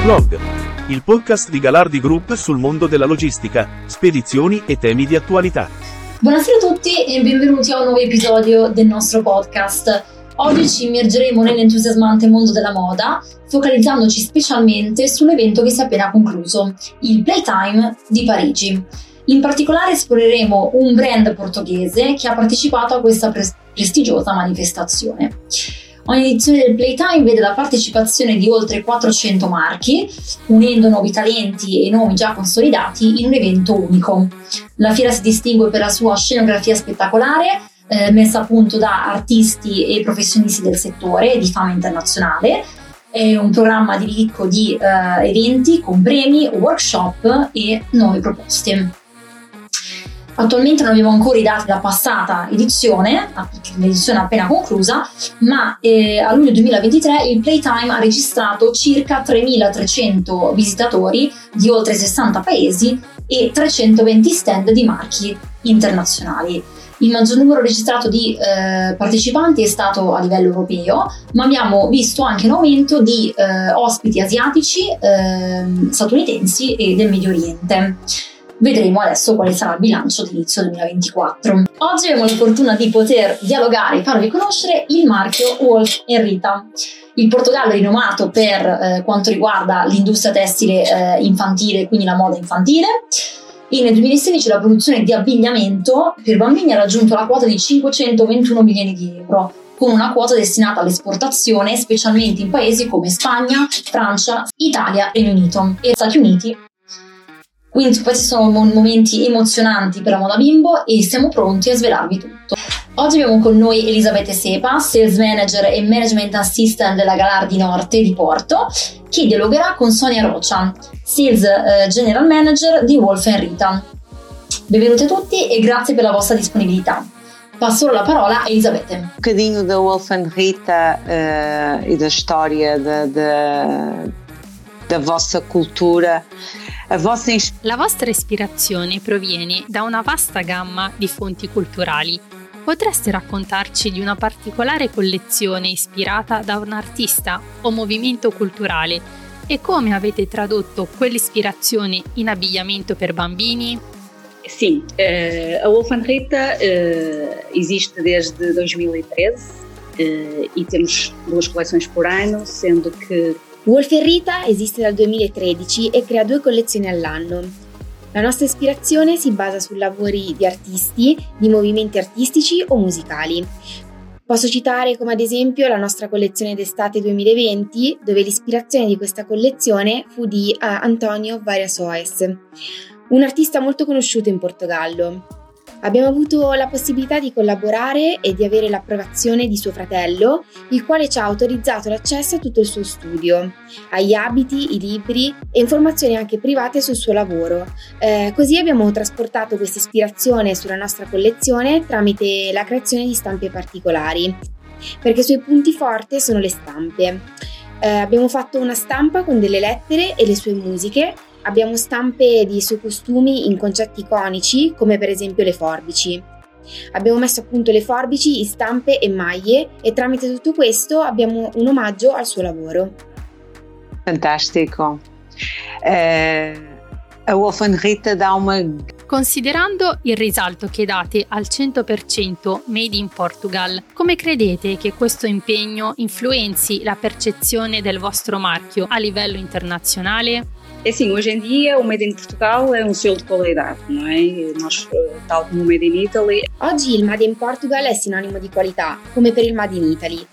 Motoblog, il podcast di Galardi Group sul mondo della logistica, spedizioni e temi di attualità. Buonasera a tutti e benvenuti a un nuovo episodio del nostro podcast. Oggi ci immergeremo nell'entusiasmante mondo della moda, focalizzandoci specialmente sull'evento che si è appena concluso, il Playtime di Parigi. In particolare esploreremo un brand portoghese che ha partecipato a questa pre- prestigiosa manifestazione. Ogni edizione del Playtime vede la partecipazione di oltre 400 marchi, unendo nuovi talenti e nomi già consolidati in un evento unico. La fiera si distingue per la sua scenografia spettacolare, eh, messa a punto da artisti e professionisti del settore di fama internazionale. È un programma di ricco di eh, eventi con premi, workshop e nuove proposte. Attualmente non abbiamo ancora i dati della passata edizione, l'edizione appena conclusa, ma eh, a luglio 2023 il Playtime ha registrato circa 3.300 visitatori di oltre 60 paesi e 320 stand di marchi internazionali. Il maggior numero registrato di eh, partecipanti è stato a livello europeo, ma abbiamo visto anche un aumento di eh, ospiti asiatici, ehm, statunitensi e del Medio Oriente. Vedremo adesso quale sarà il bilancio d'inizio 2024. Oggi abbiamo la fortuna di poter dialogare e farvi conoscere il marchio Wolf Rita. Il Portogallo è rinomato per eh, quanto riguarda l'industria tessile eh, infantile, quindi la moda infantile. E nel 2016 la produzione di abbigliamento per bambini ha raggiunto la quota di 521 milioni di euro, con una quota destinata all'esportazione, specialmente in paesi come Spagna, Francia, Italia, Regno Unito e Stati Uniti quindi questi sono momenti emozionanti per la moda bimbo e siamo pronti a svelarvi tutto. Oggi abbiamo con noi Elisabetta Sepa, Sales Manager e Management Assistant della Galardi Norte di Porto, che dialogherà con Sonia Rocia, Sales eh, General Manager di Wolf Rita. Benvenuti a tutti e grazie per la vostra disponibilità. Passo la parola a Elisabetta. Um bocadinho da Wolf Rita uh, e da história da, da, da vossa cultura la vostra ispirazione proviene da una vasta gamma di fonti culturali. Potreste raccontarci di una particolare collezione ispirata da un artista o movimento culturale e come avete tradotto quell'ispirazione in abbigliamento per bambini? Sim, eh, a Wolf Rita eh, esiste desde 2013 eh, e temos duas coleções por ano, sendo que Wolf Rita esiste dal 2013 e crea due collezioni all'anno. La nostra ispirazione si basa su lavori di artisti, di movimenti artistici o musicali. Posso citare come ad esempio la nostra collezione d'estate 2020, dove l'ispirazione di questa collezione fu di Antonio Variasoes, un artista molto conosciuto in Portogallo. Abbiamo avuto la possibilità di collaborare e di avere l'approvazione di suo fratello, il quale ci ha autorizzato l'accesso a tutto il suo studio, agli abiti, i libri e informazioni anche private sul suo lavoro. Eh, così abbiamo trasportato questa ispirazione sulla nostra collezione tramite la creazione di stampe particolari, perché i suoi punti forti sono le stampe. Eh, abbiamo fatto una stampa con delle lettere e le sue musiche Abbiamo stampe di suoi costumi in concetti iconici, come per esempio le forbici. Abbiamo messo appunto le forbici in stampe e maglie e tramite tutto questo abbiamo un omaggio al suo lavoro. Fantastico. Eh, a Considerando il risalto che date al 100% Made in Portugal, come credete che questo impegno influenzi la percezione del vostro marchio a livello internazionale? É assim, hoje em dia o Made in Portugal é um selo de qualidade, não é? Nós, tal come o Made in Italy. Oggi il Made in Portugal è sinonimo di qualità, come per il Made in Italy.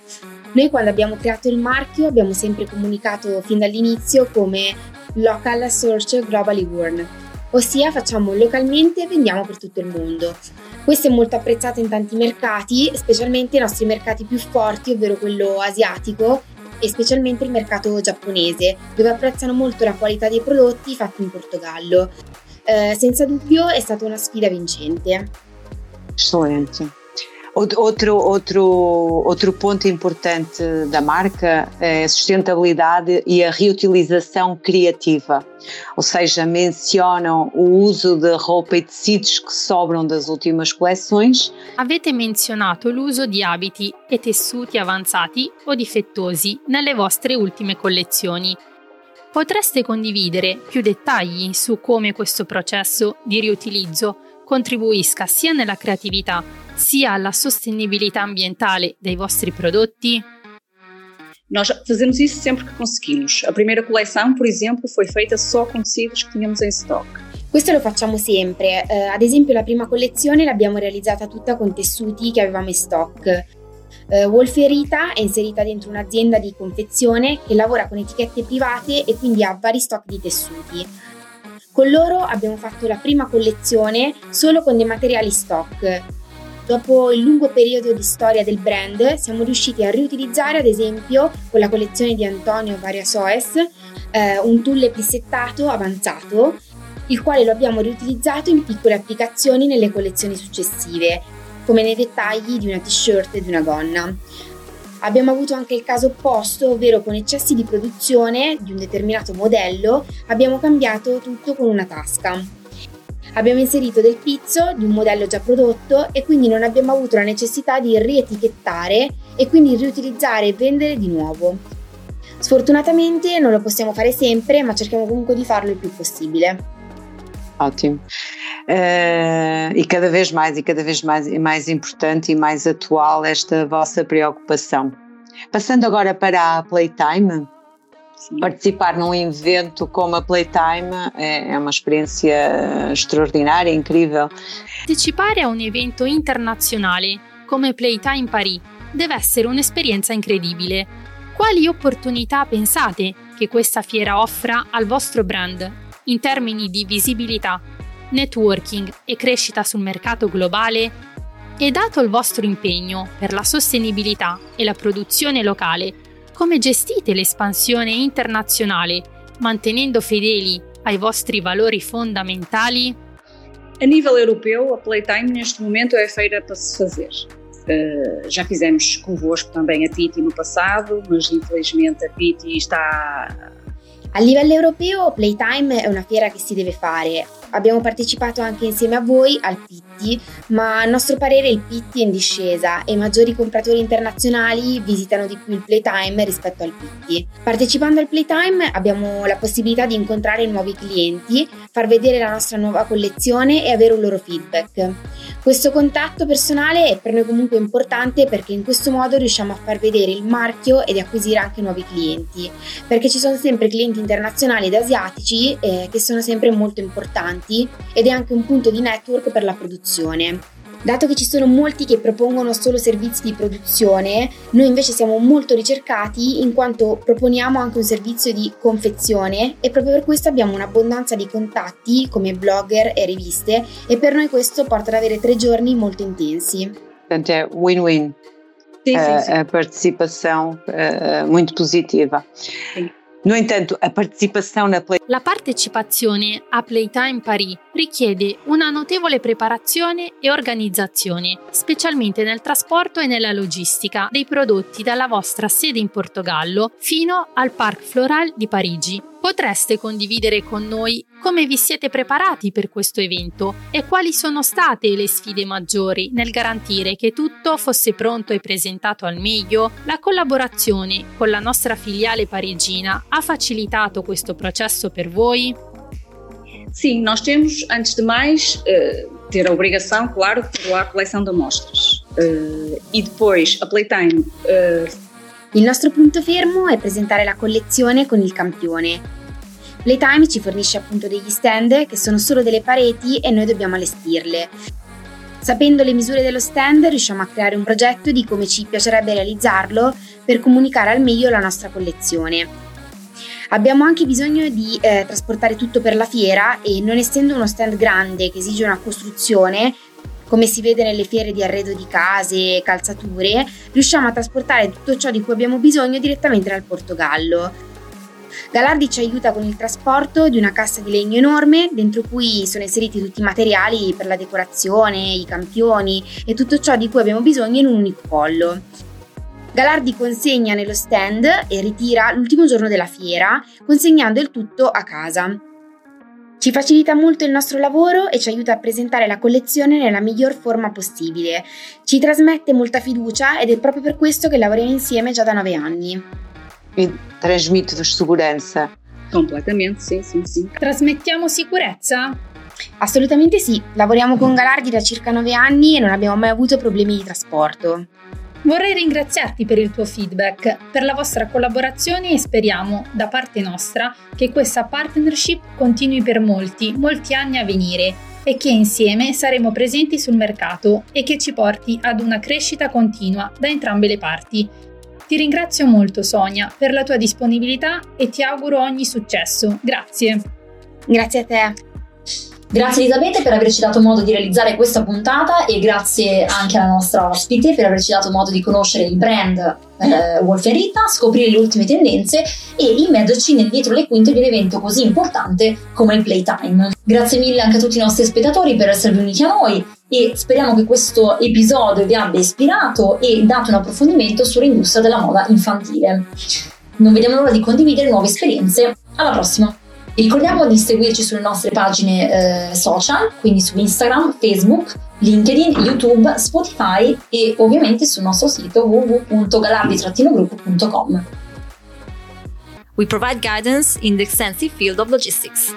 Noi quando abbiamo creato il marchio abbiamo sempre comunicato fin dall'inizio come Local Search Globally Worn, ossia facciamo localmente e vendiamo per tutto il mondo. Questo è molto apprezzato in tanti mercati, specialmente i nostri mercati più forti, ovvero quello asiatico e specialmente il mercato giapponese, dove apprezzano molto la qualità dei prodotti fatti in Portogallo. Eh, senza dubbio è stata una sfida vincente. Eccellente. Outro, outro, outro ponto importante da marca é a sustentabilidade e a reutilização criativa, ou seja, mencionam o uso de roupa e tecidos que sobram das últimas coleções. Avete menzionato l'uso di abiti e tessuti avanzati o difettosi nelle vostre ultime collezioni. Potreste condividere più dettagli su come questo processo di riutilizzo contribuisca sia nella creatività sia alla sostenibilità ambientale dei vostri prodotti? Nós fazemos isso sempre que conseguimos. A primeira coleção, por exemplo, foi feita só com tecidos que tínhamos em stock. Questo lo facciamo sempre, eh, ad esempio la prima collezione l'abbiamo realizzata tutta con tessuti che avevamo in stock. Eh, Wolf e Rita è inserita dentro un'azienda di confezione che lavora con etichette private e quindi ha vari stock di tessuti. Con loro abbiamo fatto la prima collezione solo con dei materiali stock. Dopo il lungo periodo di storia del brand siamo riusciti a riutilizzare ad esempio con la collezione di Antonio Varia Soes eh, un tulle plissettato avanzato il quale lo abbiamo riutilizzato in piccole applicazioni nelle collezioni successive, come nei dettagli di una t-shirt e di una gonna. Abbiamo avuto anche il caso opposto, ovvero con eccessi di produzione di un determinato modello abbiamo cambiato tutto con una tasca. Abbiamo inserito del pizzo di un modello già prodotto e quindi non abbiamo avuto la necessità di rietichettare e quindi riutilizzare e vendere di nuovo. Sfortunatamente non lo possiamo fare sempre, ma cerchiamo comunque di farlo il più possibile. Ótimo. Uh, e cada vez mais, e cada vez mais, mais importante e mais atual esta vossa preocupação. Passando agora para a Playtime, Sim. participar num evento como a Playtime é, é uma experiência extraordinária, incrível. Partecipare a un evento internazionale come Playtime Paris deve essere un'esperienza incredibile. Quali opportunità pensate che questa fiera offra al vostro brand in termini di visibilità, networking e crescita sul mercato globale? E dato il vostro impegno per la sostenibilità e la produzione locale, come gestite l'espansione internazionale, mantenendo fedeli ai vostri valori fondamentali? A nível europeu, a Playtime neste momento é a feira para se fazer. Uh, já fizemos convosco também a Piti no passado, mas infelizmente a Piti está A livello europeo Playtime è una fiera che si deve fare. Abbiamo partecipato anche insieme a voi al Pitti, ma a nostro parere il Pitti è in discesa e i maggiori compratori internazionali visitano di più il Playtime rispetto al Pitti. Partecipando al Playtime abbiamo la possibilità di incontrare nuovi clienti, far vedere la nostra nuova collezione e avere un loro feedback. Questo contatto personale è per noi comunque importante perché in questo modo riusciamo a far vedere il marchio ed acquisire anche nuovi clienti, perché ci sono sempre clienti internazionali ed asiatici eh, che sono sempre molto importanti ed è anche un punto di network per la produzione. Dato che ci sono molti che propongono solo servizi di produzione, noi invece siamo molto ricercati in quanto proponiamo anche un servizio di confezione e proprio per questo abbiamo un'abbondanza di contatti come blogger e riviste e per noi questo porta ad avere tre giorni molto intensi. Portanto è win-win. Sim, sim, sim. A participação uh, muito positiva. Sim. No entanto, a partecipação na Play... La partecipazione a Playtime Paris richiede una notevole preparazione e organizzazione, specialmente nel trasporto e nella logistica dei prodotti dalla vostra sede in Portogallo fino al Parc Floral di Parigi. Potreste condividere con noi come vi siete preparati per questo evento e quali sono state le sfide maggiori nel garantire che tutto fosse pronto e presentato al meglio? La collaborazione con la nostra filiale parigina ha facilitato questo processo per voi? Sim, nós temos, antes de mais, uh, ter a obrigação, claro, de lá a coleção de amostras. Uh, e depois, a Playtime. Uh... Il nostro punto fermo è presentare la collezione con il campione. Playtime ci fornisce appunto degli stand che sono solo delle pareti e noi dobbiamo allestirle. Sapendo le misure dello stand riusciamo a creare un progetto di come ci piacerebbe realizzarlo per comunicare al meglio la nostra collezione. Abbiamo anche bisogno di eh, trasportare tutto per la fiera e non essendo uno stand grande che esige una costruzione, come si vede nelle fiere di arredo di case calzature, riusciamo a trasportare tutto ciò di cui abbiamo bisogno direttamente dal Portogallo. Galardi ci aiuta con il trasporto di una cassa di legno enorme dentro cui sono inseriti tutti i materiali per la decorazione, i campioni e tutto ciò di cui abbiamo bisogno in un unico collo. Galardi consegna nello stand e ritira l'ultimo giorno della fiera, consegnando il tutto a casa. Ci facilita molto il nostro lavoro e ci aiuta a presentare la collezione nella miglior forma possibile. Ci trasmette molta fiducia ed è proprio per questo che lavoriamo insieme già da nove anni. E trasmette-vos segurança Completamente, sim, sim, sim. Trasmettiamo sicurezza? Assolutamente sì, lavoriamo con Galardi da circa nove anni e non abbiamo mai avuto problemi di trasporto. Vorrei ringraziarti per il tuo feedback, per la vostra collaborazione e speriamo, da parte nostra, che questa partnership continui per molti, molti anni a venire e che insieme saremo presenti sul mercato e che ci porti ad una crescita continua da entrambe le parti. Ti ringrazio molto Sonia per la tua disponibilità e ti auguro ogni successo. Grazie. Grazie a te. Grazie Elisabetta per averci dato modo di realizzare questa puntata e grazie anche alla nostra ospite per averci dato modo di conoscere il brand eh, Wolf Rita, scoprire le ultime tendenze e immergerci nel dietro le quinte di un evento così importante come il Playtime. Grazie mille anche a tutti i nostri spettatori per essere venuti a noi e speriamo che questo episodio vi abbia ispirato e dato un approfondimento sull'industria della moda infantile. Non vediamo l'ora di condividere nuove esperienze. Alla prossima! Ricordiamo di seguirci sulle nostre pagine eh, social, quindi su Instagram, Facebook, LinkedIn, YouTube, Spotify e ovviamente sul nostro sito www.galardi-gruppo.com. We provide guidance in the extensive field of logistics.